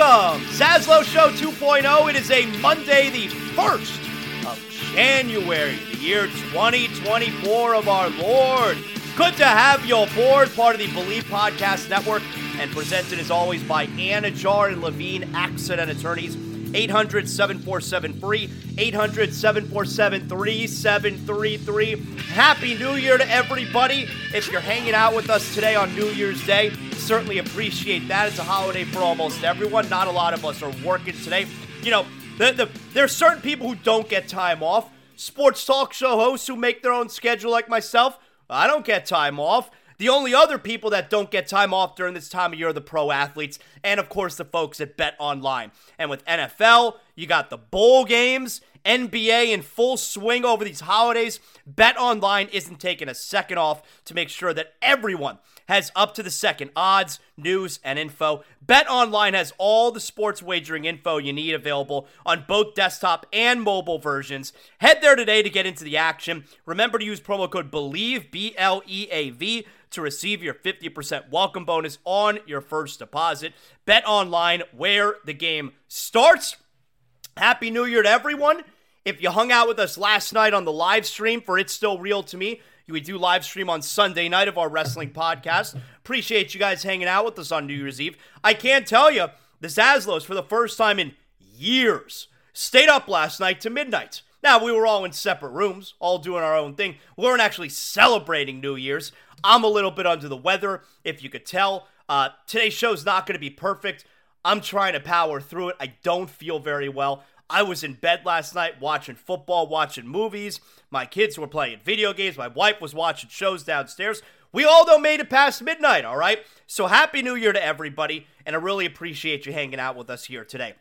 Welcome, Zaslow Show 2.0. It is a Monday, the 1st of January, the year 2024 of our Lord. Good to have you aboard, part of the Believe Podcast Network, and presented as always by Anna Anidjar and Levine Accident Attorneys. 800 747 free, 800 747 3733. Happy New Year to everybody. If you're hanging out with us today on New Year's Day, certainly appreciate that. It's a holiday for almost everyone. Not a lot of us are working today. You know, the, the, there are certain people who don't get time off. Sports talk show hosts who make their own schedule, like myself. I don't get time off. The only other people that don't get time off during this time of year are the pro athletes, and of course the folks at Bet Online. And with NFL, you got the bowl games, NBA in full swing over these holidays. Bet Online isn't taking a second off to make sure that everyone has up to the second odds, news, and info. Bet Online has all the sports wagering info you need available on both desktop and mobile versions. Head there today to get into the action. Remember to use promo code BELIEVE, B L E A V to receive your 50% welcome bonus on your first deposit. Bet online where the game starts. Happy New Year to everyone. If you hung out with us last night on the live stream for It's Still Real to Me, we do live stream on Sunday night of our wrestling podcast. Appreciate you guys hanging out with us on New Year's Eve. I can't tell you, the Zaslows, for the first time in years, stayed up last night to midnight. Now, we were all in separate rooms, all doing our own thing. We weren't actually celebrating New Year's. I'm a little bit under the weather, if you could tell. Uh, today's show's not going to be perfect. I'm trying to power through it. I don't feel very well. I was in bed last night watching football, watching movies. My kids were playing video games. My wife was watching shows downstairs. We all though made it past midnight, all right? So happy new year to everybody, and I really appreciate you hanging out with us here today.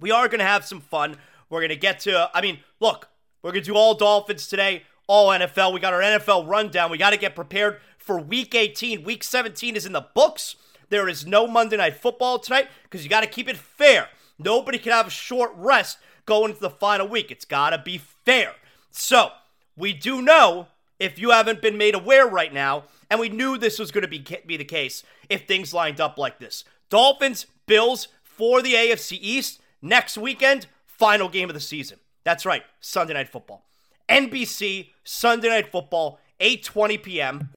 We are going to have some fun. We're going to get to, I mean, look, we're going to do all Dolphins today, all NFL. We got our NFL rundown. We got to get prepared for week 18. Week 17 is in the books. There is no Monday Night Football tonight because you got to keep it fair. Nobody can have a short rest going into the final week. It's got to be fair. So, we do know, if you haven't been made aware right now, and we knew this was going to be, be the case if things lined up like this Dolphins, Bills for the AFC East next weekend, final game of the season. That's right, Sunday Night Football. NBC, Sunday Night Football, 8:20 p.m.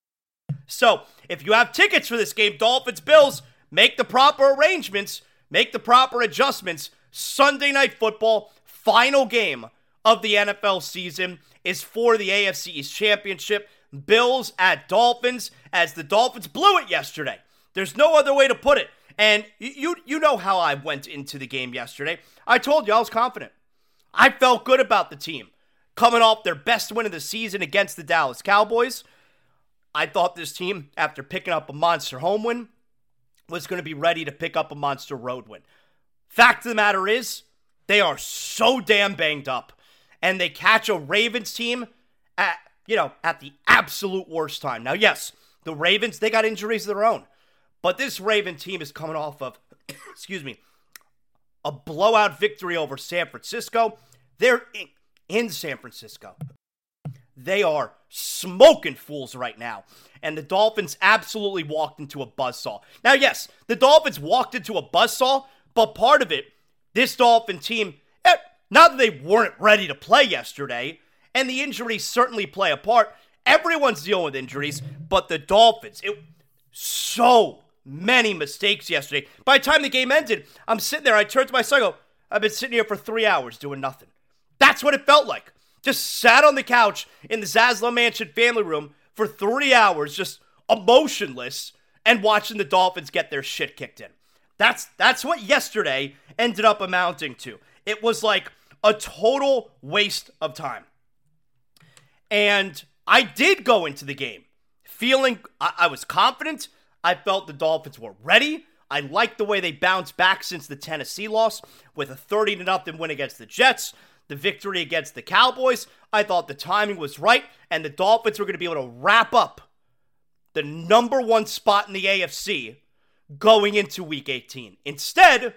So, if you have tickets for this game, Dolphins, Bills, make the proper arrangements, make the proper adjustments. Sunday Night Football, final game of the NFL season is for the AFC East Championship. Bills at Dolphins, as the Dolphins blew it yesterday. There's no other way to put it. And you you know how I went into the game yesterday. I told you I was confident. I felt good about the team coming off their best win of the season against the Dallas Cowboys. I thought this team, after picking up a monster home win, was going to be ready to pick up a monster road win. Fact of the matter is, they are so damn banged up, and they catch a Ravens team at you know at the absolute worst time. Now, yes, the Ravens they got injuries of their own, but this Raven team is coming off of, excuse me, a blowout victory over San Francisco. They're in, in San Francisco. They are smoking fools right now. And the Dolphins absolutely walked into a buzzsaw. Now, yes, the Dolphins walked into a buzzsaw, but part of it, this Dolphin team, eh, not that they weren't ready to play yesterday, and the injuries certainly play a part. Everyone's dealing with injuries, but the Dolphins, it so many mistakes yesterday. By the time the game ended, I'm sitting there, I turned to my son, I go, I've been sitting here for three hours doing nothing. That's what it felt like. Just sat on the couch in the Zaslow Mansion family room for three hours, just emotionless, and watching the Dolphins get their shit kicked in. That's that's what yesterday ended up amounting to. It was like a total waste of time. And I did go into the game feeling I, I was confident. I felt the Dolphins were ready. I liked the way they bounced back since the Tennessee loss with a 30 to nothing win against the Jets the victory against the Cowboys. I thought the timing was right, and the Dolphins were going to be able to wrap up the number one spot in the AFC going into week 18. Instead,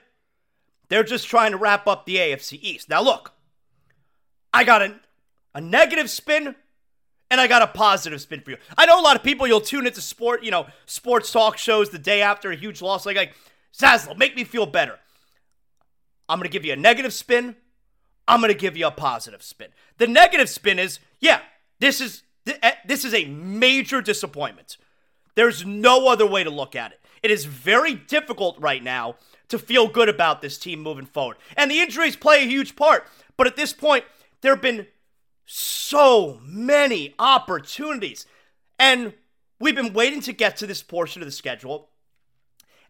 they're just trying to wrap up the AFC East. Now, look, I got a, a negative spin and I got a positive spin for you. I know a lot of people you'll tune into sport, you know, sports talk shows the day after a huge loss, like like Zaslow, make me feel better. I'm gonna give you a negative spin I'm to give you a positive spin. The negative spin is, yeah, this is eh, this is a major disappointment. There's no other way to look at it. It is very difficult right now to feel good about this team moving forward. And the injuries play a huge part. But at this point, there have been so many opportunities. And we've been waiting to get to this portion of the schedule.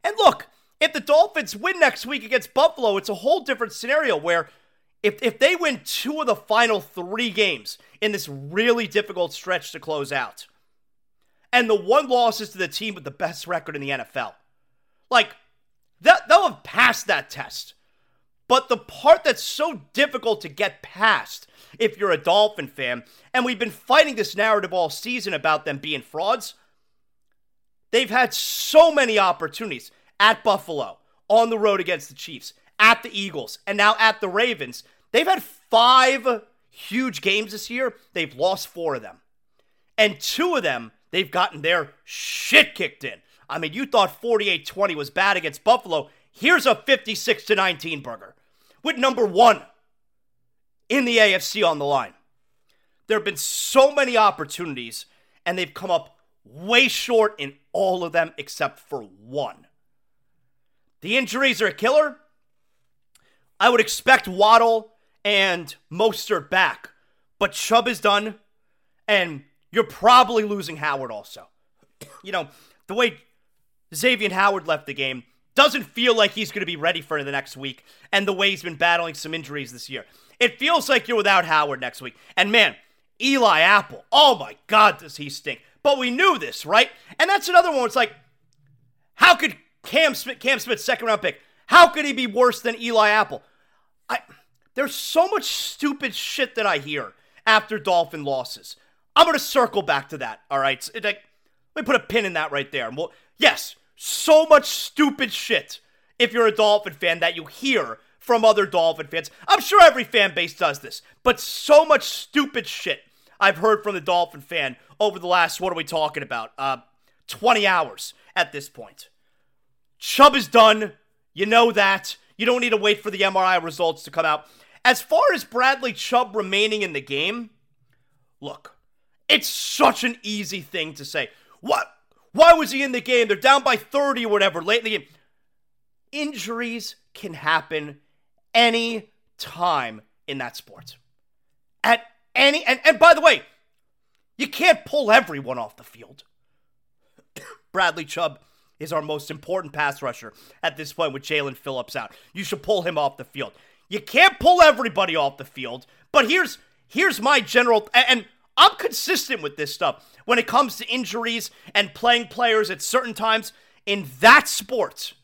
And look, if the Dolphins win next week against Buffalo, it's a whole different scenario where if, if they win two of the final three games in this really difficult stretch to close out, and the one loss is to the team with the best record in the NFL, like that, they'll have passed that test. But the part that's so difficult to get past if you're a Dolphin fan, and we've been fighting this narrative all season about them being frauds, they've had so many opportunities at Buffalo, on the road against the Chiefs, at the Eagles, and now at the Ravens. They've had five huge games this year. They've lost four of them. And two of them, they've gotten their shit kicked in. I mean, you thought 48 20 was bad against Buffalo. Here's a 56 19 burger with number one in the AFC on the line. There have been so many opportunities, and they've come up way short in all of them except for one. The injuries are a killer. I would expect Waddle and Mostert back, but Chubb is done, and you're probably losing Howard also. You know, the way Xavier Howard left the game doesn't feel like he's going to be ready for the next week, and the way he's been battling some injuries this year. It feels like you're without Howard next week. And man, Eli Apple, oh my God, does he stink. But we knew this, right? And that's another one. It's like, how could Cam Smith, Cam Smith, second round pick, how could he be worse than Eli Apple? I there's so much stupid shit that I hear after Dolphin losses. I'm gonna circle back to that. All right, so, like, let me put a pin in that right there. Well, yes, so much stupid shit. If you're a Dolphin fan, that you hear from other Dolphin fans. I'm sure every fan base does this, but so much stupid shit I've heard from the Dolphin fan over the last, what are we talking about? Uh, 20 hours at this point. Chubb is done. You know that. You don't need to wait for the MRI results to come out. As far as Bradley Chubb remaining in the game, look, it's such an easy thing to say. What? Why was he in the game? They're down by 30 or whatever late in the game. Injuries can happen any time in that sport. at any and, and by the way, you can't pull everyone off the field. Bradley Chubb is our most important pass rusher at this point with Jaelan Phillips out. You should pull him off the field. You can't pull everybody off the field, but here's here's my general and I'm consistent with this stuff when it comes to injuries and playing players at certain times in that sport.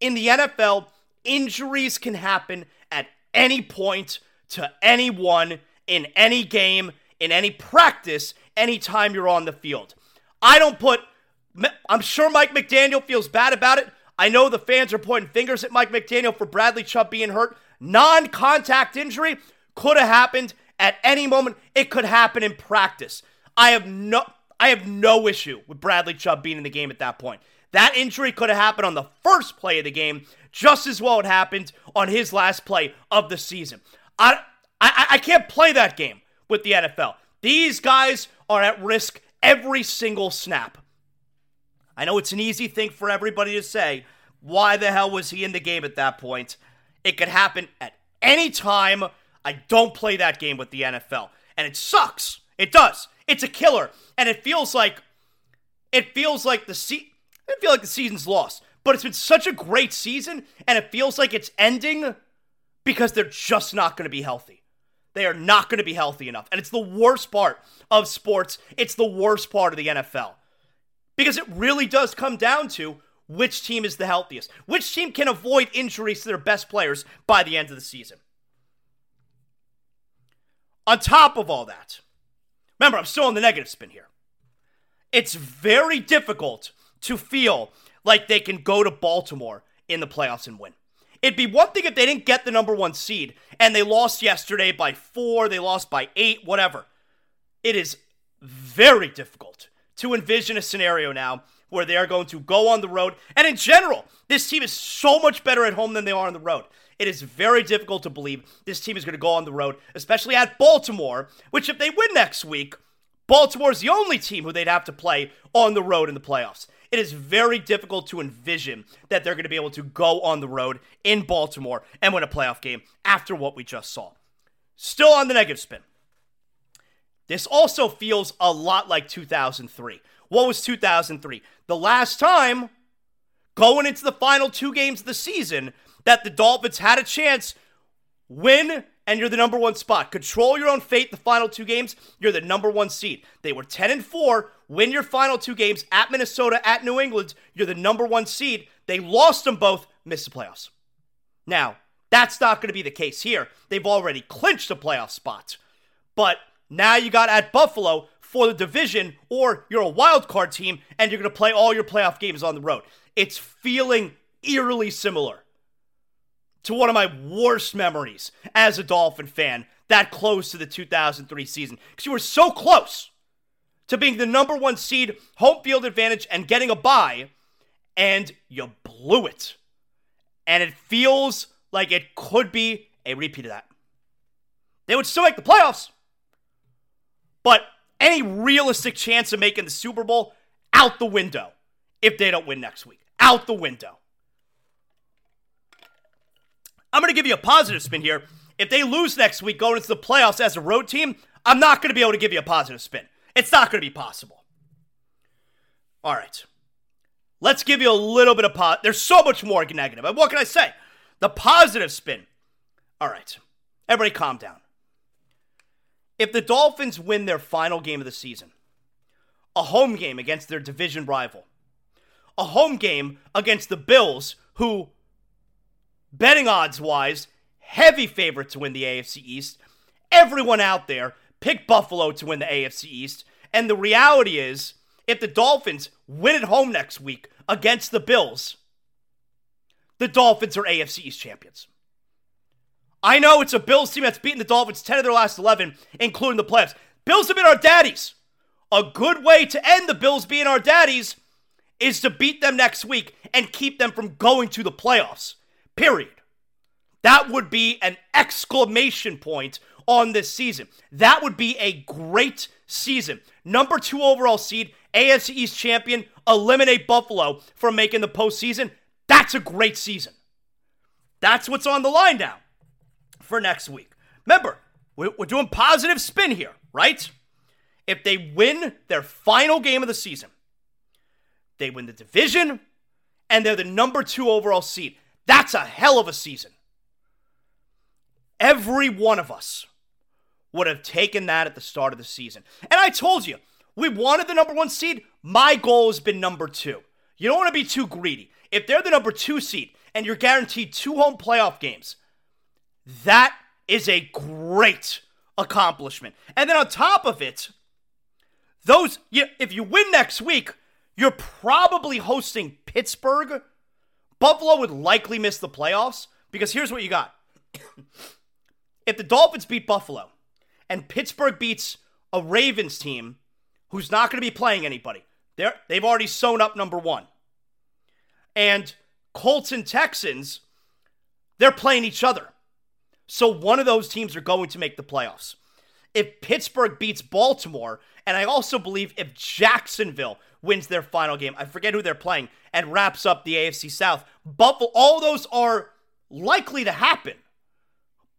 In the NFL, injuries can happen at any point to anyone in any game, in any practice, anytime you're on the field. I don't put, I'm sure Mike McDaniel feels bad about it. I know the fans are pointing fingers at Mike McDaniel for Bradley Chubb being hurt. Non contact injury could have happened at any moment. It could happen in practice. I have no. I have no issue with Bradley Chubb being in the game at that point. That injury could have happened on the first play of the game, just as well it happened on his last play of the season. I, I, I can't play that game with the NFL. These guys are at risk every single snap. I know it's an easy thing for everybody to say. Why the hell was he in the game at that point? It could happen at any time. I don't play that game with the NFL. And it sucks. It does. It's a killer. And it feels like it feels like the se- I feel like the season's lost. But it's been such a great season, and it feels like it's ending because they're just not going to be healthy. They are not going to be healthy enough. And it's the worst part of sports. It's the worst part of the NFL. Because it really does come down to which team is the healthiest, which team can avoid injuries to their best players by the end of the season. On top of all that, remember, I'm still on the negative spin here. It's very difficult to feel like they can go to Baltimore in the playoffs and win. It'd be one thing if they didn't get the number one seed and they lost yesterday by four, they lost by eight, whatever. It is very difficult to envision a scenario now where they are going to go on the road. And in general, this team is so much better at home than they are on the road. It is very difficult to believe this team is going to go on the road, especially at Baltimore, which, if they win next week, Baltimore is the only team who they'd have to play on the road in the playoffs it is very difficult to envision that they're going to be able to go on the road in Baltimore and win a playoff game after what we just saw. Still on the negative spin. This also feels a lot like 2003. What was 2003? The last time going into the final two games of the season that the Dolphins had a chance win and you're the number one spot. Control your own fate the final two games. You're the number one seed. They were 10 and 4. Win your final two games at Minnesota, at New England. You're the number one seed. They lost them both, missed the playoffs. Now, that's not going to be the case here. They've already clinched a playoff spot. But now you got at Buffalo for the division, or you're a wild card team and you're going to play all your playoff games on the road. It's feeling eerily similar to one of my worst memories as a Dolphin fan that close to the 2003 season because you were so close to being the number one seed, home field advantage, and getting a bye, and you blew it. And it feels like it could be a repeat of that. They would still make the playoffs, but any realistic chance of making the Super Bowl out the window if they don't win next week. Out the window. I'm going to give you a positive spin here. If they lose next week going into the playoffs as a road team, I'm not going to be able to give you a positive spin. It's not going to be possible. All right. Let's give you a little bit of pot. There's so much more negative. What can I say? The positive spin. All right. Everybody calm down. If the Dolphins win their final game of the season, a home game against their division rival, a home game against the Bills, who betting odds wise, heavy favorite to win the AFC East. Everyone out there picked Buffalo to win the AFC East. And the reality is, if the Dolphins win at home next week against the Bills, the Dolphins are AFC East champions. I know it's a Bills team that's beaten the Dolphins 10 of their last 11, including the playoffs. Bills have been our daddies. A good way to end the Bills being our daddies is to beat them next week and keep them from going to the playoffs. Period. That would be an exclamation point on this season. That would be a great season. Number two overall seed, AFC East champion, eliminate Buffalo from making the postseason. That's a great season. That's what's on the line now for next week. Remember, we're doing positive spin here, right? If they win their final game of the season, they win the division, and they're the number two overall seed. That's a hell of a season. Every one of us would have taken that at the start of the season. And I told you, we wanted the number one seed. My goal has been number two. You don't want to be too greedy. If they're the number two seed and you're guaranteed two home playoff games, that is a great accomplishment. And then on top of it, those if you win next week, you're probably hosting Pittsburgh. Buffalo would likely miss the playoffs because here's what you got. if the Dolphins beat Buffalo and Pittsburgh beats a Ravens team who's not going to be playing anybody, they're, they've already sewn up number one. And Colts and Texans, they're playing each other. So one of those teams are going to make the playoffs. If Pittsburgh beats Baltimore, and I also believe if Jacksonville wins their final game, I forget who they're playing, and wraps up the AFC South, Buffalo, all those are likely to happen.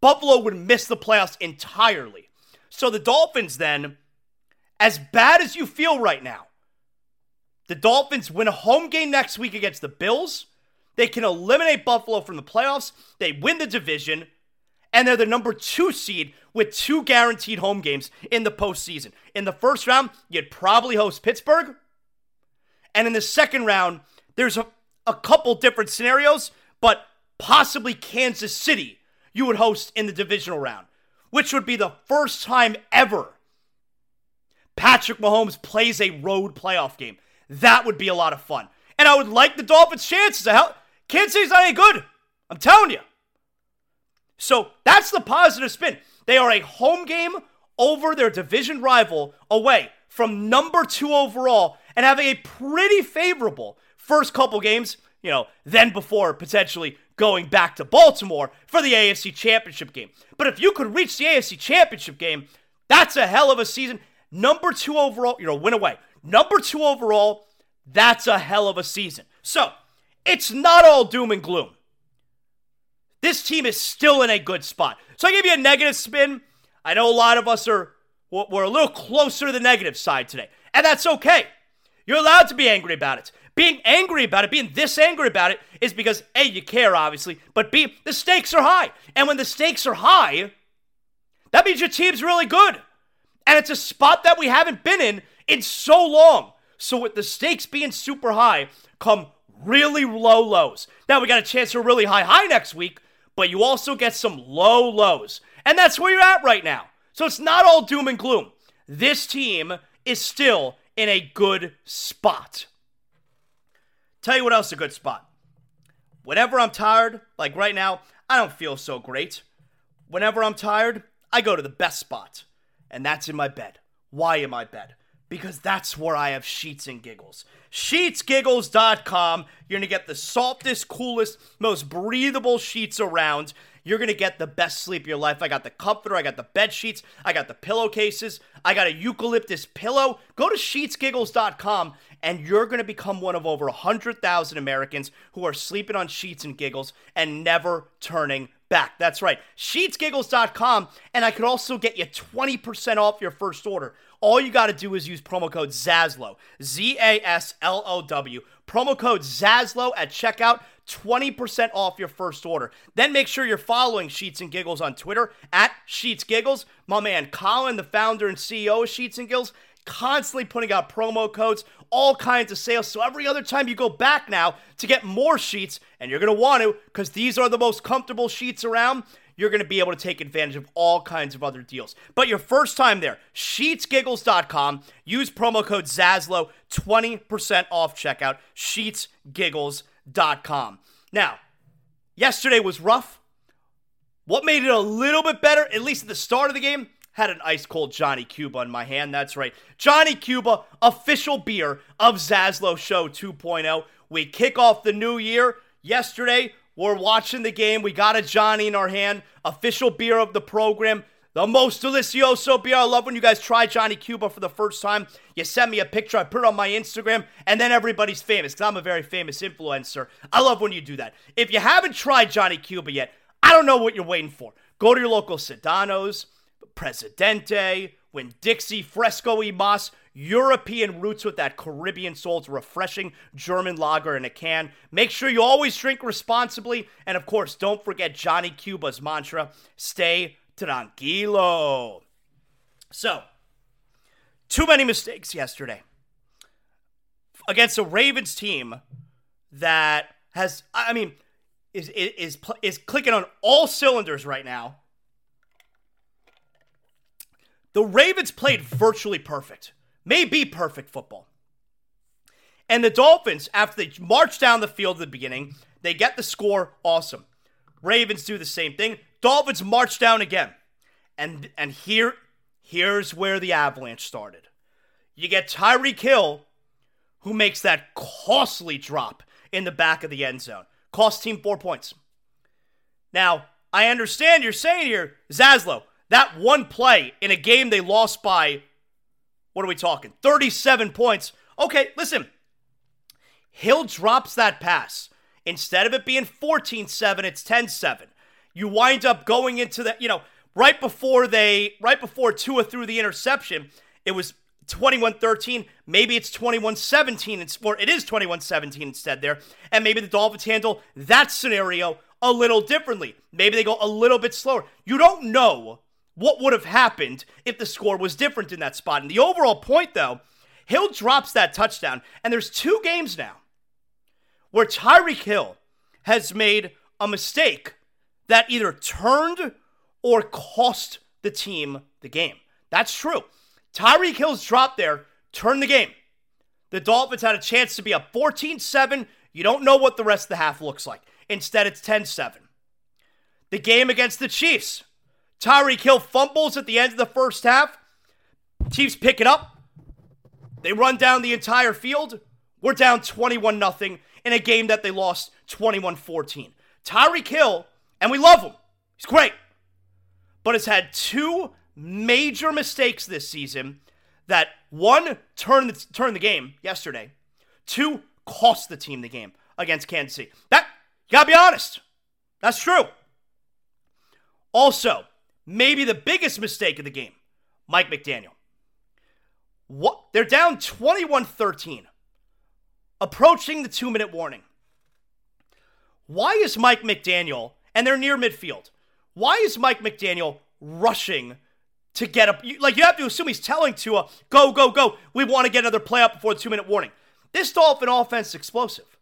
Buffalo would miss the playoffs entirely. So the Dolphins, then, as bad as you feel right now, the Dolphins win a home game next week against the Bills. They can eliminate Buffalo from the playoffs. They win the division and they're the number two seed with two guaranteed home games in the postseason. In the first round, you'd probably host Pittsburgh. And in the second round, there's a, a couple different scenarios, but possibly Kansas City you would host in the divisional round, which would be the first time ever Patrick Mahomes plays a road playoff game. That would be a lot of fun. And I would like the Dolphins' chances. Hell, Kansas City's not any good. I'm telling you. So that's the positive spin. They are a home game over their division rival away from number two overall and having a pretty favorable first couple games, you know, then before potentially going back to Baltimore for the AFC Championship game. But if you could reach the AFC Championship game, that's a hell of a season. Number two overall, you know, win away. Number two overall, that's a hell of a season. So it's not all doom and gloom this team is still in a good spot. So I give you a negative spin. I know a lot of us are we're a little closer to the negative side today, and that's okay. You're allowed to be angry about it. Being angry about it, being this angry about it, is because A, you care, obviously, but B, the stakes are high. And when the stakes are high, that means your team's really good. And it's a spot that we haven't been in in so long. So, with the stakes being super high, come really low lows. Now, we got a chance for really high high next week, but you also get some low lows. And that's where you're at right now. So it's not all doom and gloom. This team is still in a good spot. Tell you what else a good spot. Whenever I'm tired, like right now, I don't feel so great. Whenever I'm tired, I go to the best spot, and that's in my bed. Why in my bed? because that's where I have sheets and giggles. Sheetsgiggles.com. You're to get the softest, coolest, most breathable sheets around. You're going to get the best sleep of your life. I got the comforter, I got the bed sheets, I got the pillowcases, I got a eucalyptus pillow. Go to sheetsgiggles.com and you're going to become one of over 100,000 Americans who are sleeping on sheets and giggles and never turning back. That's right. Sheetsgiggles.com. And I could also get you 20% off your first order. All you got to do is use promo code ZASLOW, Z A S L O W. Promo code ZASLOW at checkout, 20% off your first order. Then make sure you're following Sheets and Giggles on Twitter at Sheets Giggles. My man Colin, the founder and CEO of Sheets and Giggles, constantly putting out promo codes, all kinds of sales. So every other time you go back now to get more sheets, and you're going to want to because these are the most comfortable sheets around, you're going to be able to take advantage of all kinds of other deals. But your first time there, sheetsgiggles.com, use promo code ZASLOW, 20% off checkout, sheetsgiggles.com. Now, yesterday was rough. What made it a little bit better, at least at the start of the game, had an ice cold Johnny Cuba in my hand. That's right. Johnny Cuba, official beer of Zaslow Show 2.0. We kick off the new year. Yesterday, we're watching the game. We got a Johnny in our hand, official beer of the program. The most delicioso beer. I love when you guys try Johnny Cuba for the first time. You send me a picture, I put it on my Instagram, and then everybody's famous because I'm a very famous influencer. I love when you do that. If you haven't tried Johnny Cuba yet, I don't know what you're waiting for. Go to your local Sedano's, Presidente, Winn Dixie, Fresco y Mas, European roots with that Caribbean soul. It's refreshing German lager in a can. Make sure you always drink responsibly. And of course, don't forget Johnny Cuba's mantra stay tranquilo. So, too many mistakes yesterday against a Ravens team that has, I mean, is is is clicking on all cylinders right now. The Ravens played virtually perfect, maybe perfect football. And the Dolphins, after they march down the field at the beginning, they get the score, awesome. Ravens do the same thing. Dolphins march down again. And and here here's where the avalanche started. You get Tyreek Hill, who makes that costly drop in the back of the end zone. Cost team four points. Now, I understand you're saying here, Zaslow, that one play in a game they lost by, what are we talking? 37 points. Okay, listen. Hill drops that pass. Instead of it being 14 7, it's 10 7. You wind up going into that, you know, right before they, right before Tua threw the interception, it was 21 13. Maybe it's 21 17, or it is 21 17 instead there. And maybe the Dolphins handle that scenario a little differently. Maybe they go a little bit slower. You don't know what would have happened if the score was different in that spot. And the overall point, though, Hill drops that touchdown. And there's two games now where Tyreek Hill has made a mistake that either turned or cost the team the game. That's true. Tyreek Hill's drop there turned the game. The Dolphins had a chance to be up 14 7. You don't know what the rest of the half looks like. Instead, it's 10 7. The game against the Chiefs. Tyreek Hill fumbles at the end of the first half. Chiefs pick it up. They run down the entire field. We're down 21 0 in a game that they lost 21 14. Tyreek Hill, and we love him. He's great. But has had two major mistakes this season that one turned the, turned the game yesterday, two cost the team the game against Kansas City. That you gotta be honest. That's true. Also, maybe the biggest mistake of the game, Mike McDaniel. What they're down 21-13, approaching the two-minute warning. Why is Mike McDaniel, and they're near midfield, why is Mike McDaniel rushing to get up? Like, you have to assume he's telling Tua, go, go, go. We want to get another play up before the two minute warning. This Dolphin offense is explosive.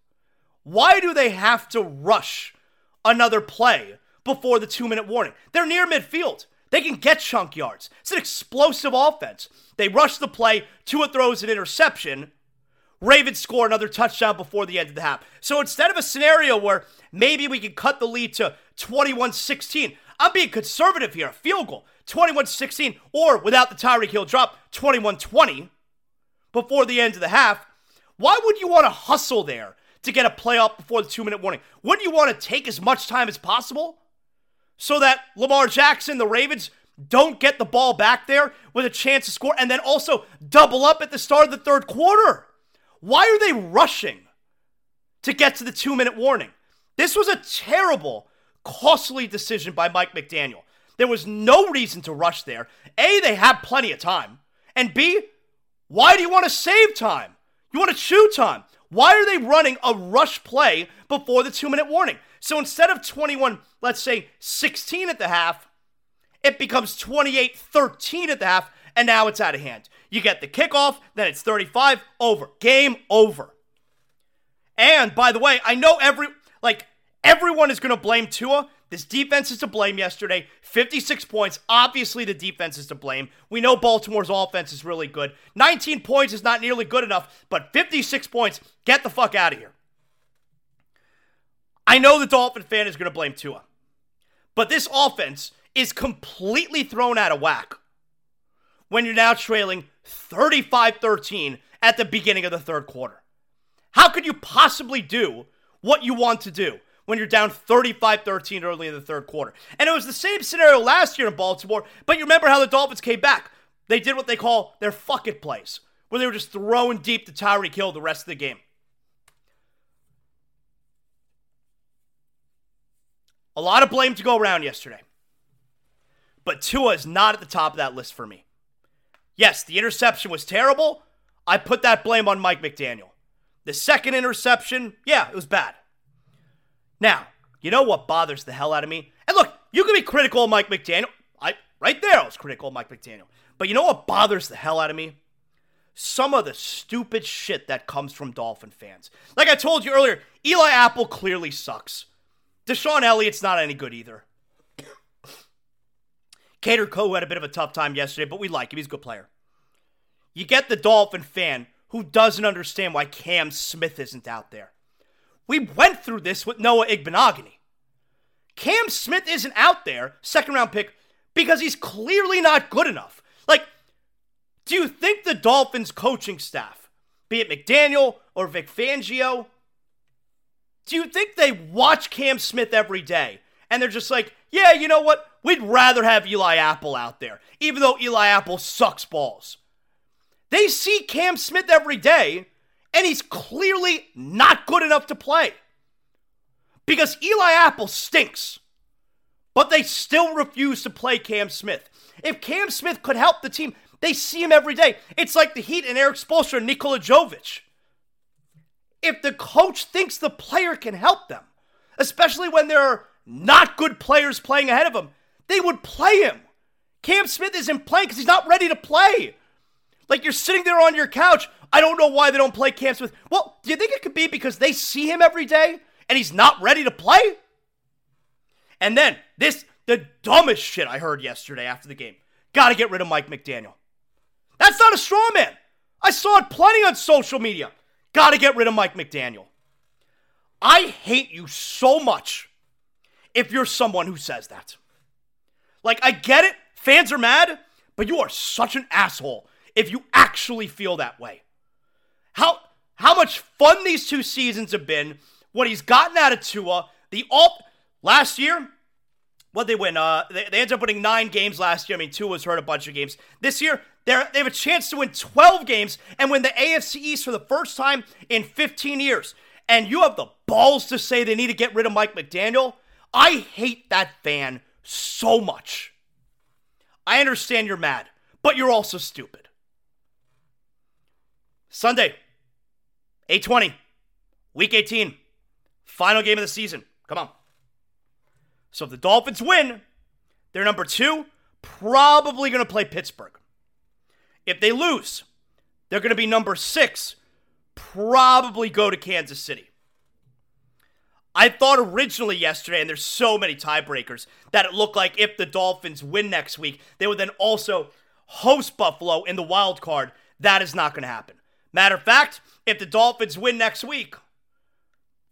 Why do they have to rush another play before the two minute warning? They're near midfield. They can get chunk yards. It's an explosive offense. They rush the play, Tua throws an interception. Ravens score another touchdown before the end of the half. So instead of a scenario where maybe we can cut the lead to 21 16, I'm being conservative here. Field goal, 21 16, or without the Tyreek Hill drop, 21 20 before the end of the half. Why would you want to hustle there to get a playoff before the two minute warning? Wouldn't you want to take as much time as possible so that Lamar Jackson, the Ravens, don't get the ball back there with a chance to score and then also double up at the start of the third quarter? Why are they rushing to get to the two minute warning? This was a terrible costly decision by Mike McDaniel. There was no reason to rush there. A, they have plenty of time. And B, why do you want to save time? You want to chew time. Why are they running a rush play before the two minute warning? So instead of 21, let's say 16 at the half, it becomes 28 13 at the half, and now it's out of hand. You get the kickoff, then it's 35, over. Game over. And by the way, I know every, like, Everyone is going to blame Tua. This defense is to blame yesterday. 56 points. Obviously, the defense is to blame. We know Baltimore's offense is really good. 19 points is not nearly good enough, but 56 points, get the fuck out of here. I know the Dolphin fan is going to blame Tua, but this offense is completely thrown out of whack when you're now trailing 35 13 at the beginning of the third quarter. How could you possibly do what you want to do? when you're down 35 13 early in the third quarter. And it was the same scenario last year in Baltimore, but you remember how the Dolphins came back. They did what they call their fuck it plays, where they were just throwing deep to Tyreek Hill the rest of the game. A lot of blame to go around yesterday. but Tua is not at the top of that list for me. Yes, the interception was terrible. I put that blame on Mike McDaniel. The second interception, yeah, it was bad. Now, you know what bothers the hell out of me? And look, you can be critical of Mike McDaniel. I right there I was critical of Mike McDaniel. But you know what bothers the hell out of me? Some of the stupid shit that comes from Dolphin fans. Like I told you earlier, Eli Apple clearly sucks. DeShon Elliott's not any good either. Kader Kohou had a bit of a tough time yesterday, but we like him. He's a good player. You get the Dolphin fan who doesn't understand why Cam Smith isn't out there. We went through this with Noah Igbinoghene. Cam Smith isn't out there, second round pick, because he's clearly not good enough. Like, do you think the Dolphins coaching staff, be it McDaniel or Vic Fangio, do you think they watch Cam Smith every day and they're just like, yeah, you know what? We'd rather have Eli Apple out there, even though Eli Apple sucks balls. They see Cam Smith every day, and he's clearly not good enough to play. Because Eli Apple stinks. But they still refuse to play Cam Smith. If Cam Smith could help the team, they see him every day. It's like the Heat and Erik Spoelstra and Nikola Jovic. If the coach thinks the player can help them, especially when there are not good players playing ahead of him, they would play him. Cam Smith isn't playing because he's not ready to play. Like you're sitting there on your couch. I don't know why they don't play Cam Smith. Well, do you think it could be because they see him every day and he's not ready to play? And then this, the dumbest shit I heard yesterday after the game. Got to get rid of Mike McDaniel. That's not a straw man. I saw it plenty on social media. Got to get rid of Mike McDaniel. I hate you so much if you're someone who says that. Like, I get it. Fans are mad, but you are such an asshole if you actually feel that way. How how much fun these two seasons have been, what he's gotten out of Tua, the all last year, what they win? Uh, they, they ended up winning nine games last year. I mean, Tua's hurt a bunch of games. This year, they they have a chance to win 12 games and win the AFC East for the first time in 15 years. And you have the balls to say they need to get rid of Mike McDaniel? I hate that fan so much. I understand you're mad, but you're also stupid. Sunday, 820, week 18, final game of the season. Come on. So if the Dolphins win, they're number two, probably going to play Pittsburgh. If they lose, they're going to be number six, probably go to Kansas City. I thought originally yesterday, and there's so many tiebreakers, that it looked like if the Dolphins win next week, they would then also host Buffalo in the wild card. That is not going to happen. Matter of fact, if the Dolphins win next week,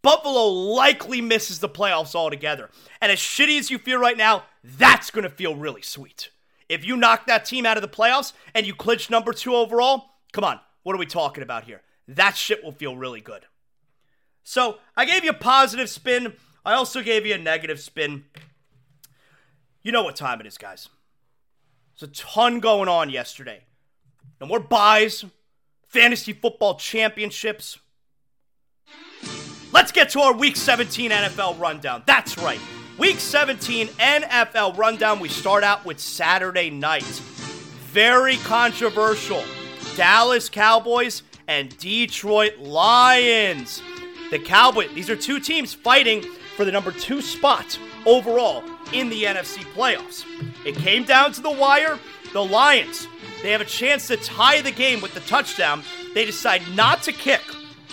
Buffalo likely misses the playoffs altogether. And as shitty as you feel right now, that's going to feel really sweet. If you knock that team out of the playoffs and you clinch number two overall, come on, what are we talking about here? That shit will feel really good. So I gave you a positive spin. I also gave you a negative spin. You know what time it is, guys. There's a ton going on yesterday. No more byes, fantasy football championships. Let's get to our Week 17 NFL rundown. That's right. Week 17 NFL rundown. We start out with Saturday night. Very controversial. Dallas Cowboys and Detroit Lions. The Cowboys, these are two teams fighting for the number two spot overall in the NFC playoffs. It came down to the wire. The Lions, they have a chance to tie the game with the touchdown. They decide not to kick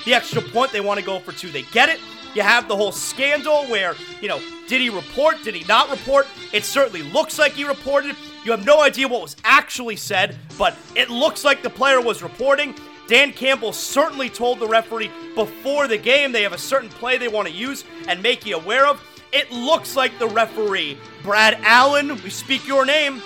the extra point. They want to go for two. They get it. You have the whole scandal where, you know, did he report? Did he not report? It certainly looks like he reported. You have no idea what was actually said, but it looks like the player was reporting. Dan Campbell certainly told the referee before the game they have a certain play they want to use and make you aware of. It looks like the referee, Brad Allen, we speak your name.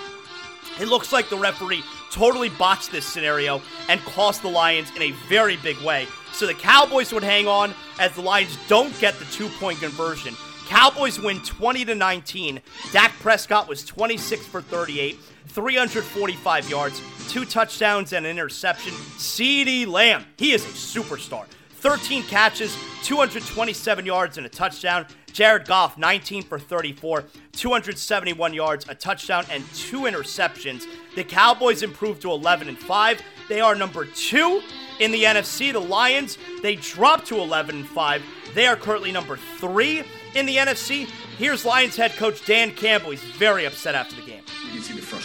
It looks like the referee totally botched this scenario and cost the Lions in a very big way. So the Cowboys would hang on as the Lions don't get the two point conversion. Cowboys win 20 to 19. Dak Prescott was 26 for 38, 345 yards, two touchdowns and an interception. CeeDee Lamb, he is a superstar. 13 catches, 227 yards, and a touchdown. Jared Goff, 19 for 34, 271 yards, a touchdown, and two interceptions. The Cowboys improved to 11 and 5. They are number two in the NFC. The Lions, they dropped to 11 and 5. They are currently number three in the NFC. Here's Lions head coach Dan Campbell. He's very upset after the game.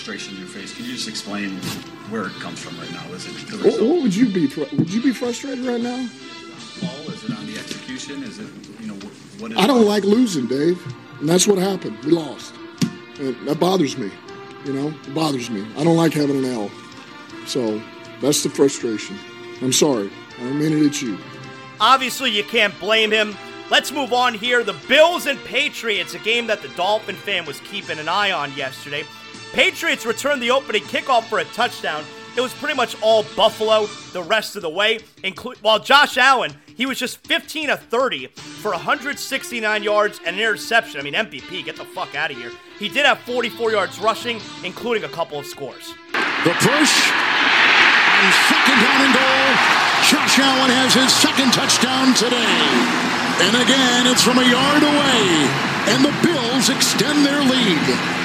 Frustration in your face. Can you just explain where it comes from right now? Is it the what, what would you be? Would you be frustrated right now? Paul, is it on the execution? Is it you know what? Is I don't like losing, Dave, and that's what happened. We lost, and that bothers me. You know, it bothers me. I don't like having an L, so that's the frustration. I'm sorry. I don't mean it at you. Obviously, you can't blame him. Let's move on here. The Bills and Patriots, a game that the Dolphin fan was keeping an eye on yesterday. Patriots returned the opening kickoff for a touchdown. It was pretty much all Buffalo the rest of the way, include while Josh Allen, he was just 15 of 30 for 169 yards and an interception. I mean, MVP, get the fuck out of here. He did have 44 yards rushing, including a couple of scores. The push and second down and goal. Josh Allen has his second touchdown today. And again, it's from a yard away. And the Bills extend their lead.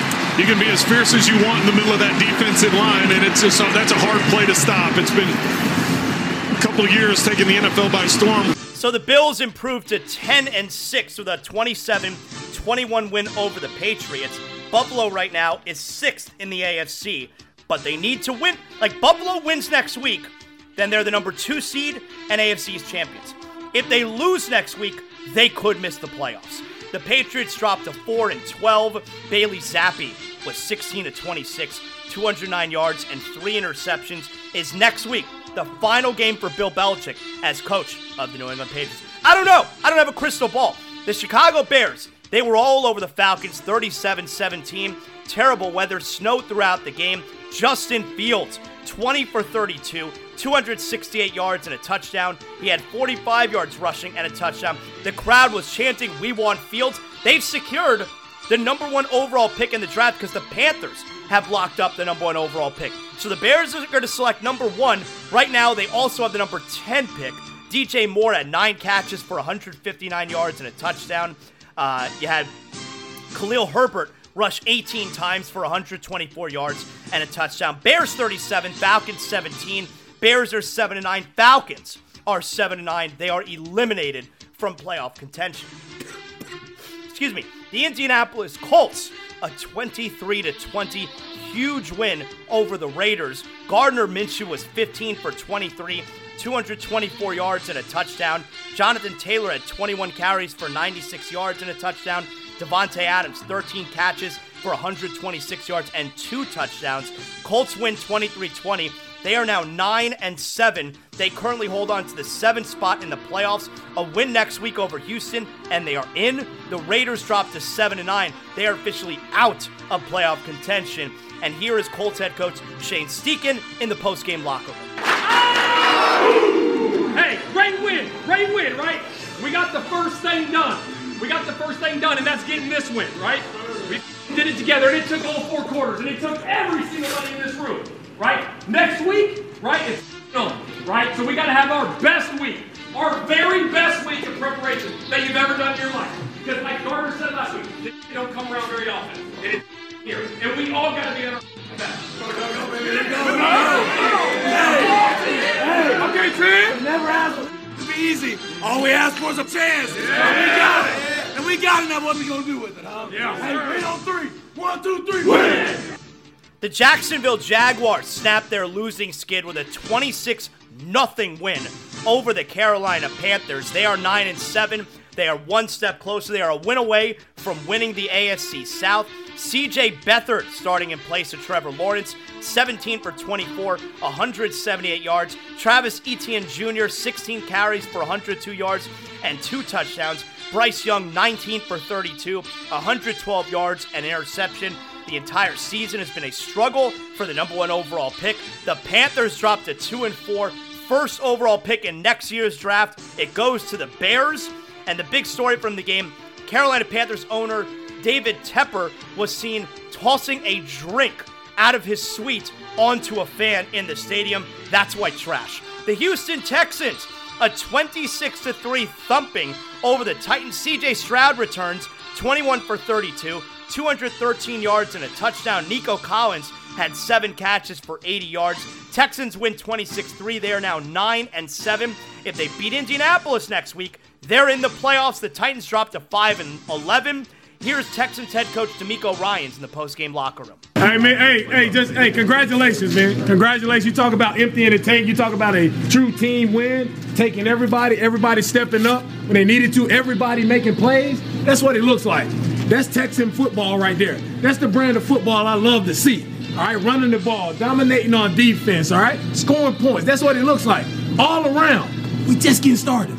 You can be as fierce as you want in the middle of that defensive line, and it's just that's a hard play to stop. It's been a couple years taking the NFL by storm. So the Bills improved to 10 and 6 with a 27-21 win over the Patriots. Buffalo right now is 6th in the AFC but they need to win. Like Buffalo wins next week, then they're the number two seed and AFC's champions. If they lose next week, they could miss the playoffs. The Patriots dropped to 4 and 12. Bailey Zappe was 16 to 26, 209 yards and three interceptions. Is next week the final game for Bill Belichick as coach of the New England Patriots? I don't know. I don't have a crystal ball. The Chicago Bears, they were all over the Falcons 37 17. Terrible weather, snowed throughout the game. Justin Fields, 20 for 32, 268 yards and a touchdown. He had 45 yards rushing and a touchdown. The crowd was chanting, We want Fields. They've secured the number one overall pick in the draft because the Panthers have locked up the number one overall pick. So the Bears are going to select number one. Right now, they also have the number 10 pick. DJ Moore had nine catches for 159 yards and a touchdown. Uh, you had Khalil Herbert rush 18 times for 124 yards and a touchdown. Bears 37, Falcons 17. Bears are 7 and 9. Falcons are 7 and 9. They are eliminated from playoff contention. Excuse me. The Indianapolis Colts a 23 to 20 huge win over the Raiders. Gardner Minshew was 15 for 23, 224 yards and a touchdown. Jonathan Taylor had 21 carries for 96 yards and a touchdown. Davante Adams, 13 catches for 126 yards and two touchdowns. Colts win 23-20. They are now 9 and 7. They currently hold on to the 7th spot in the playoffs. A win next week over Houston and they are in. The Raiders drop to 7 and 9. They are officially out of playoff contention. And here is Colts head coach Shane Steichen in the post-game locker room. Hey, great win. Great win, right? We got the first thing done. We got the first thing done, and that's getting this win, right? We did it together, and it took all four quarters, and it took every single one in this room, right? Next week, right, it's on, right? So we got to have our best week, our very best week of preparation that you've ever done in your life. Because like Gardner said last week, they don't come around very often. And it's here. And we all got to be at our best. Go, go, go, baby. Go, go, go. Hey, okay, Trent. Never asked to be easy. All we asked for is a chance. Yeah. we got it. And we got it now. What are we going to do with it, huh? Yeah. Hey, three on three. One, two, three. Win! The Jacksonville Jaguars snapped their losing skid with a 26 0 win over the Carolina Panthers. They are 9 and 7. They are one step closer. They are a win away from winning the AFC South. CJ Beathard starting in place of Trevor Lawrence, 17 for 24, 178 yards. Travis Etienne Jr., 16 carries for 102 yards and two touchdowns. Bryce Young, 19 for 32, 112 yards and interception. The entire season has been a struggle for the number one overall pick. The Panthers dropped to 2 and 4. First overall pick in next year's draft. It goes to the Bears. And the big story from the game Carolina Panthers owner David Tepper was seen tossing a drink out of his suite onto a fan in the stadium. That's white trash. The Houston Texans a 26 3 thumping over the Titans. CJ Stroud returns 21 for 32, 213 yards and a touchdown. Nico Collins had seven catches for 80 yards. Texans win 26 3. They are now 9 and 7. If they beat Indianapolis next week, they're in the playoffs. The Titans drop to 5 and 11. Here's Texans head coach DeMeco Ryans in the post-game locker room. Hey man, hey, hey, just hey, congratulations, man. Congratulations. You talk about emptying the tank. You talk about a true team win, taking everybody, everybody stepping up when they needed to, everybody making plays. That's what it looks like. That's Texan football right there. That's the brand of football I love to see. All right, running the ball, dominating on defense, all right? Scoring points. That's what it looks like. All around. We just getting started.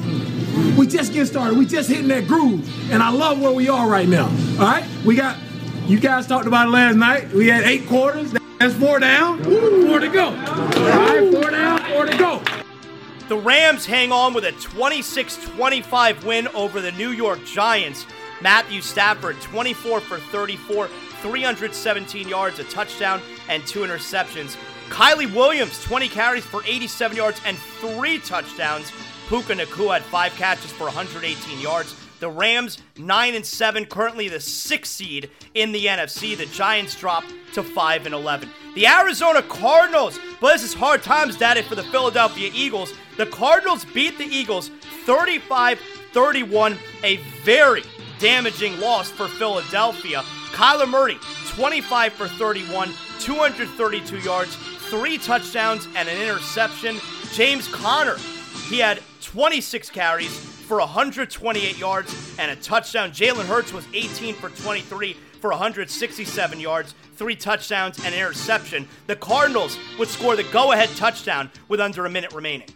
We just getting started. We just hitting that groove. And I love where we are right now. All right? We got, you guys talked about it last night. We had eight quarters. That's four down, four to go. All right, four down, four to go. The Rams hang on with a 26 25 win over the New York Giants. Matthew Stafford, 24 for 34, 317 yards, a touchdown, and two interceptions. Kyren Williams, 20 carries for 87 yards and three touchdowns. Puka Nacua had five catches for 118 yards. The Rams, 9 and 7, currently the sixth seed in the NFC. The Giants drop to 5 and 11. The Arizona Cardinals, but this is hard times, Daddy, for the Philadelphia Eagles. The Cardinals beat the Eagles 35 31, a very damaging loss for Philadelphia. Kyler Murray, 25 for 31, 232 yards, three touchdowns, and an interception. James Conner, he had 26 carries for 128 yards and a touchdown. Jalen Hurts was 18 for 23 for 167 yards, three touchdowns, and an interception. The Cardinals would score the go ahead touchdown with under a minute remaining.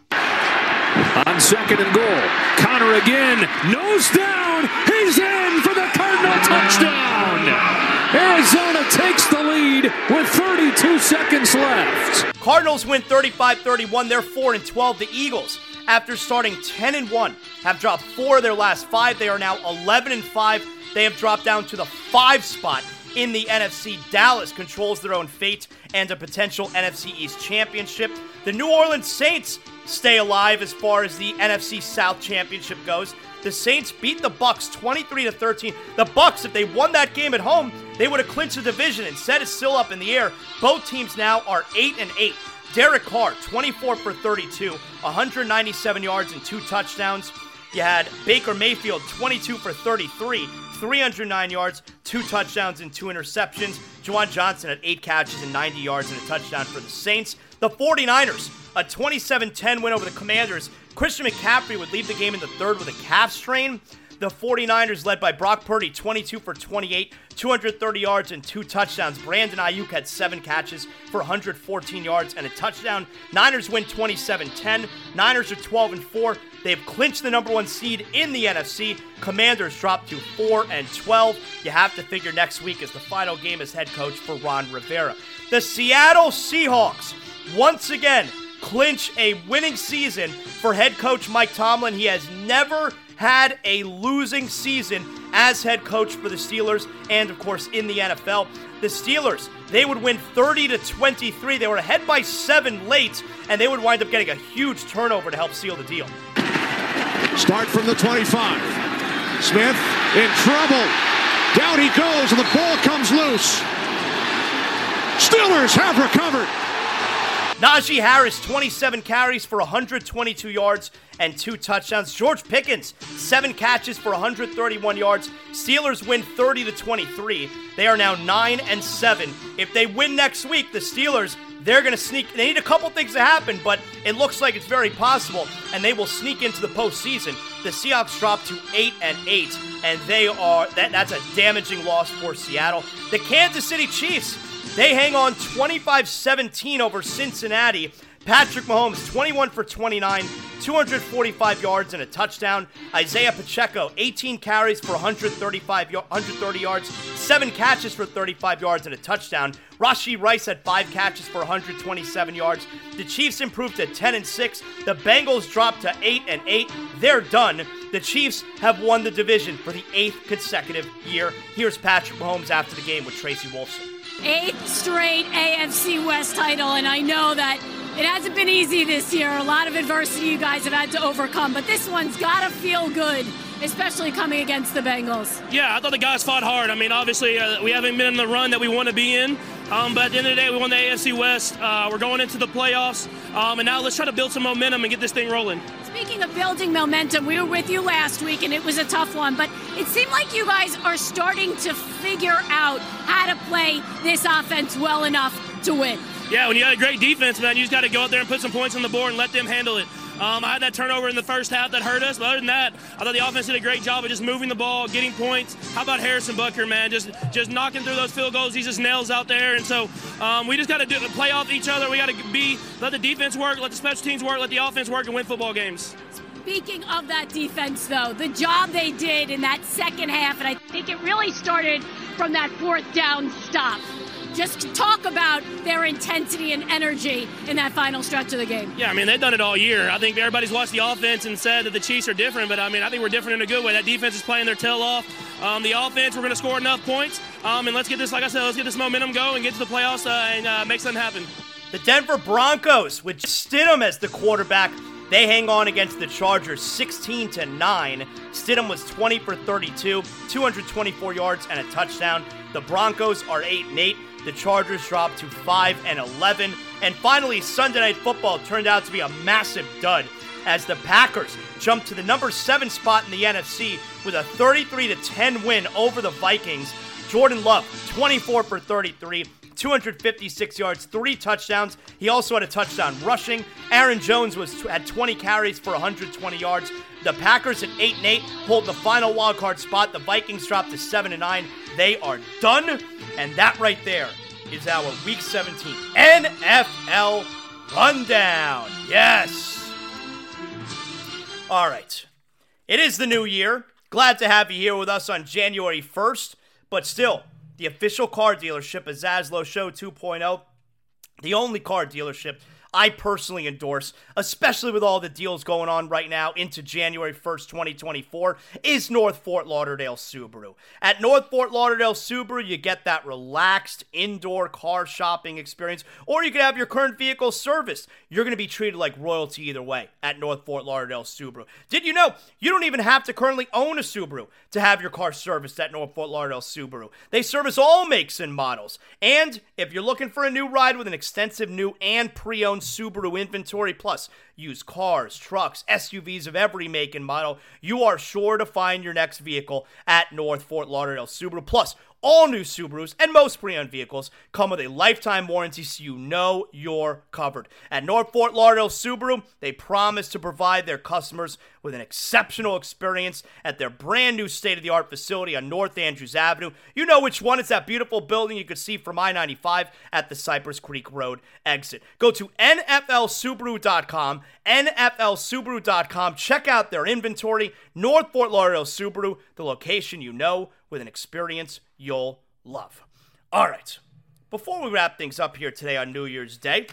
On second and goal, Conner again, nose down, he's in for the Cardinal touchdown. Arizona takes the lead with 32 seconds left. Cardinals win 35-31. They're 4 and 12. The Eagles, after starting 10 and 1, have dropped 4 of their last 5. They are now 11 and 5. They have dropped down to the 5 spot in the NFC. Dallas controls their own fate and a potential NFC East championship. The New Orleans Saints stay alive as far as the NFC South championship goes. The Saints beat the Bucks 23 to 13. The Bucks, if they won that game at home, they would have clinched the division. Instead, it's still up in the air. Both teams now are 8 and 8. Derek Carr, 24 for 32, 197 yards and two touchdowns. You had Baker Mayfield, 22 for 33, 309 yards, two touchdowns, and two interceptions. Juwan Johnson had eight catches and 90 yards and a touchdown for the Saints. The 49ers, a 27 10 win over the Commanders. Christian McCaffrey would leave the game in the third with a calf strain. The 49ers, led by Brock Purdy, 22 for 28, 230 yards and two touchdowns. Brandon Aiyuk had seven catches for 114 yards and a touchdown. Niners win 27 10. Niners are 12 and 4. They've clinched the number one seed in the NFC. Commanders drop to 4 and 12. You have to figure next week is the final game as head coach for Ron Rivera. The Seattle Seahawks, once again, clinch a winning season for head coach Mike Tomlin. He has never had a losing season as head coach for the Steelers and of course in the NFL. The Steelers, they would win 30 to 23. They were ahead by 7 late and they would wind up getting a huge turnover to help seal the deal. Start from the 25. Smith in trouble. Down he goes and the ball comes loose. Steelers have recovered. Najee Harris, 27 carries for 122 yards and two touchdowns. George Pickens, seven catches for 131 yards. Steelers win 30 to 23. They are now 9 and 7. If they win next week, the Steelers, they're going to sneak. They need a couple things to happen, but it looks like it's very possible, and they will sneak into the postseason. The Seahawks drop to 8 and 8, and they are that, that's a damaging loss for Seattle. The Kansas City Chiefs, they hang on 25 17 over Cincinnati. Patrick Mahomes, 21 for 29, 245 yards and a touchdown. Isaiah Pacheco, 18 carries for 135, 130 yards, seven catches for 35 yards and a touchdown. Rashee Rice had five catches for 127 yards. The Chiefs improved to 10 and 6. The Bengals dropped to 8 and 8. They're done. The Chiefs have won the division for the eighth consecutive year. Here's Patrick Mahomes after the game with Tracy Wolfson. Eighth straight AFC West title, and I know that It hasn't been easy this year. A lot of adversity you guys have had to overcome, but this one's got to feel good, especially coming against the Bengals. Yeah, I thought the guys fought hard. I mean, obviously, uh, we haven't been in the run that we want to be in, um, but at the end of the day, we won the AFC West. Uh, we're going into the playoffs, um, and now let's try to build some momentum and get this thing rolling. Speaking of building momentum, we were with you last week, and it was a tough one, but it seemed like you guys are starting to figure out how to play this offense well enough to win. Yeah, when you got a great defense, man, you just got to go out there and put some points on the board and let them handle it. Um, I had that turnover in the first half that hurt us, but other than that, I thought the offense did a great job of just moving the ball, getting points. How about Harrison Butker, man? Just just knocking through those field goals. He's just nails out there, and so um, we just got to play off each other. We got to be let the defense work, let the special teams work, let the offense work, and win football games. Speaking of that defense, though, the job they did in that second half, and I think it really started from that fourth down stop just talk about their intensity and energy in that final stretch of the game. Yeah, I mean, they've done it all year. I think everybody's watched the offense and said that the Chiefs are different, but I mean, I think we're different in a good way. That defense is playing their tail off. Um, the offense, we're going to score enough points, um, and let's get this, like I said, let's get this momentum going, and get to the playoffs, uh, and uh, make something happen. The Denver Broncos, with Stidham as the quarterback, they hang on against the Chargers 16 to 9. Stidham was 20 for 32, 224 yards and a touchdown. The Broncos are 8 and 8. The Chargers dropped to 5 and 11. And finally, Sunday Night Football turned out to be a massive dud as the Packers jumped to the number 7 spot in the NFC with a 33 to 10 win over the Vikings. Jordan Love, 24 for 33, 256 yards, three touchdowns. He also had a touchdown rushing. Aaron Jones was had 20 carries for 120 yards. The Packers at 8 and 8 hold the final wild card spot. The Vikings dropped to 7 and 9. They are done. And that right there is our week 17 NFL rundown. Yes. All right. It is the new year. Glad to have you here with us on January 1st, but still, the official car dealership is Zaslow Show 2.0, the only car dealership I personally endorse, especially with all the deals going on right now into January 1st, 2024, is North Fort Lauderdale Subaru. At North Fort Lauderdale Subaru, you get that relaxed indoor car shopping experience, or you can have your current vehicle serviced. You're going to be treated like royalty either way at North Fort Lauderdale Subaru. Did you know you don't even have to currently own a Subaru to have your car serviced at North Fort Lauderdale Subaru? They service all makes and models. And if you're looking for a new ride with an extensive new and pre owned Subaru inventory, plus used cars, trucks, SUVs of every make and model, you are sure to find your next vehicle at North Fort Lauderdale Subaru. Plus, all new Subarus and most pre owned vehicles come with a lifetime warranty so you know you're covered. At North Fort Lauderdale Subaru, they promise to provide their customers with an exceptional experience at their brand new state of the art facility on North Andrews Avenue. You know which one. It's that beautiful building you could see from I 95 at the Cypress Creek Road exit. Go to NFLSubaru.com, NFLSubaru.com. Check out their inventory. North Fort Lauderdale Subaru, the location you know with an experience you'll love. All right. Before we wrap things up here today on New Year's Day,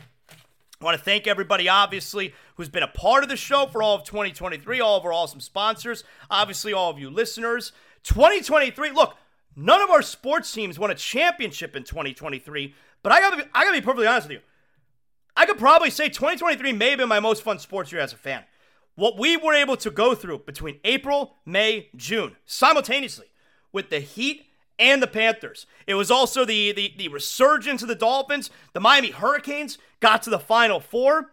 I want to thank everybody, obviously, who's been a part of the show for all of 2023, all of our awesome sponsors, obviously, all of you listeners. 2023, look, none of our sports teams won a championship in 2023, but I gotta be, I gotta be perfectly honest with you. I could probably say 2023 may have been my most fun sports year as a fan. What we were able to go through between April, May, June, simultaneously, with the Heat and the Panthers. It was also the, the, the resurgence of the Dolphins. The Miami Hurricanes got to the Final Four.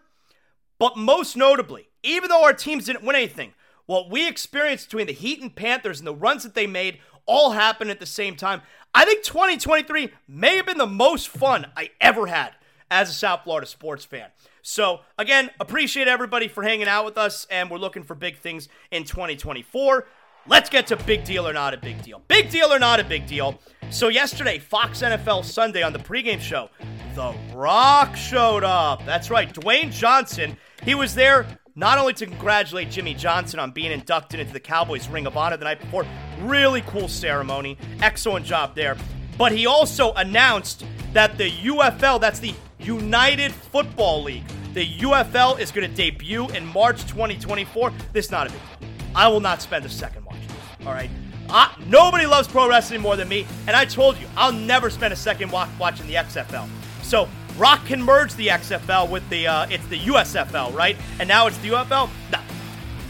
But most notably, even though our teams didn't win anything, what we experienced between the Heat and Panthers and the runs that they made all happened at the same time. I think 2023 may have been the most fun I ever had as a South Florida sports fan. So, again, appreciate everybody for hanging out with us, and we're looking for big things in 2024. Let's get to big deal or not a big deal. Big deal or not a big deal. So, yesterday, Fox NFL Sunday on the pregame show, The Rock showed up. That's right, Dwayne Johnson. He was there not only to congratulate Jimmy Johnson on being inducted into the Cowboys Ring of Honor the night before, really cool ceremony, excellent job there, but he also announced that the UFL, that's the United Football League, the UFL is going to debut in March 2024. This is not a big deal. I will not spend a second watching this. All right. I, nobody loves pro wrestling more than me, and I told you I'll never spend a second watch, watching the XFL. So Rock can merge the XFL with the uh, it's the USFL, right? And now it's the UFL. No,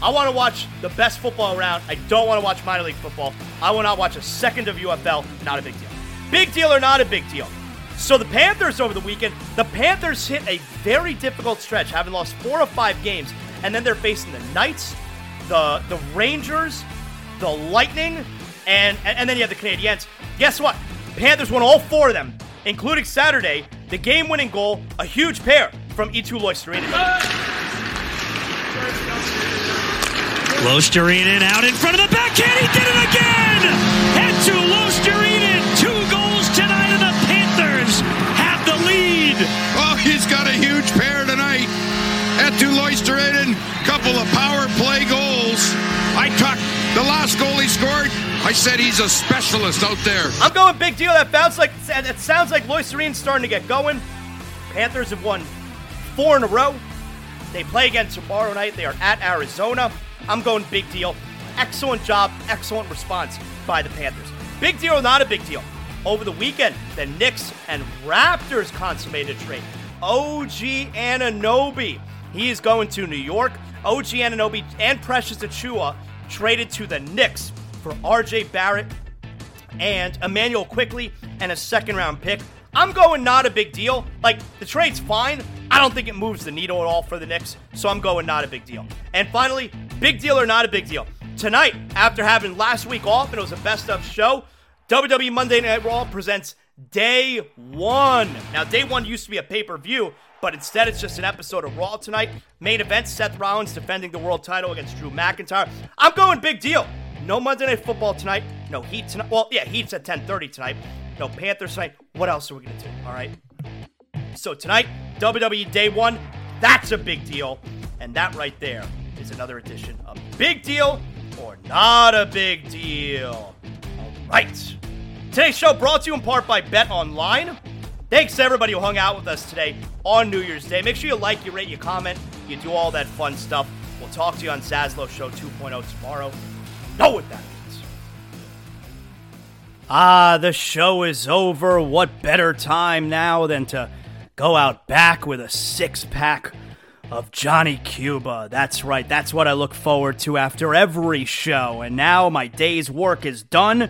I want to watch the best football around. I don't want to watch minor league football. I will not watch a second of UFL. Not a big deal. Big deal or not a big deal. So the Panthers over the weekend, the Panthers hit a very difficult stretch, having lost four or five games, and then they're facing the Knights, the the Rangers, the Lightning, and and then you have the Canadiens. Guess what? Panthers won all four of them, including Saturday. The game-winning goal, a huge pair from Eetu Luostarinen. Luostarinen out in front of the backhand. He did it again. Eetu Luostarinen, two goals tonight, and the Panthers have the lead. Oh, he's got a huge pair tonight. Eetu Luostarinen, couple of power play goals. I talked last goal he scored. I said he's a specialist out there. I'm going big deal. That sounds like it sounds like Luostarinen starting to get going. Panthers have won four in a row. They play again tomorrow night. They are at Arizona. I'm going big deal. Excellent job, excellent response by the Panthers. Big deal or not a big deal? Over the weekend, the Knicks and Raptors consummated a trade. OG Anunoby. he is going to New York. OG Anunoby and Precious Achiuwa traded to the Knicks for RJ Barrett and Immanuel Quickley and a second round pick. I'm going not a big deal. Like, the trade's fine. I don't think it moves the needle at all for the Knicks, so I'm going not a big deal. And finally, big deal or not a big deal. Tonight, after having last week off and it was a best of show, WWE Monday Night Raw presents Day One. Now, Day One used to be a pay per view, but instead it's just an episode of Raw tonight. Main event Seth Rollins defending the world title against Drew McIntyre. I'm going big deal. No Monday Night Football tonight. No Heat tonight. Well, yeah, Heat's at 10:30 tonight. No Panthers tonight. What else are we gonna do? All right. So tonight, WWE Day One. That's a big deal, and that right there is another edition of Big Deal or Not a Big Deal. All right. Today's show brought to you in part by Bet Online. Thanks to everybody who hung out with us today on New Year's Day. Make sure you like, you rate, you comment, you do all that fun stuff. We'll talk to you on Zaslow Show 2.0 tomorrow. Know what that means. Ah, the show is over. What better time now than to go out back with a six pack of Johnny Cuba. That's right, that's what I look forward to after every show. And now my day's work is done.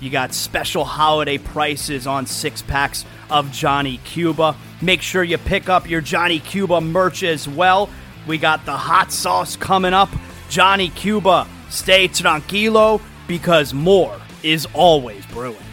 you got special holiday prices on six packs of Johnny Cuba. Make sure you pick up your Johnny Cuba merch as well. We got the hot sauce coming up. Johnny Cuba, stay tranquilo because more is always brewing.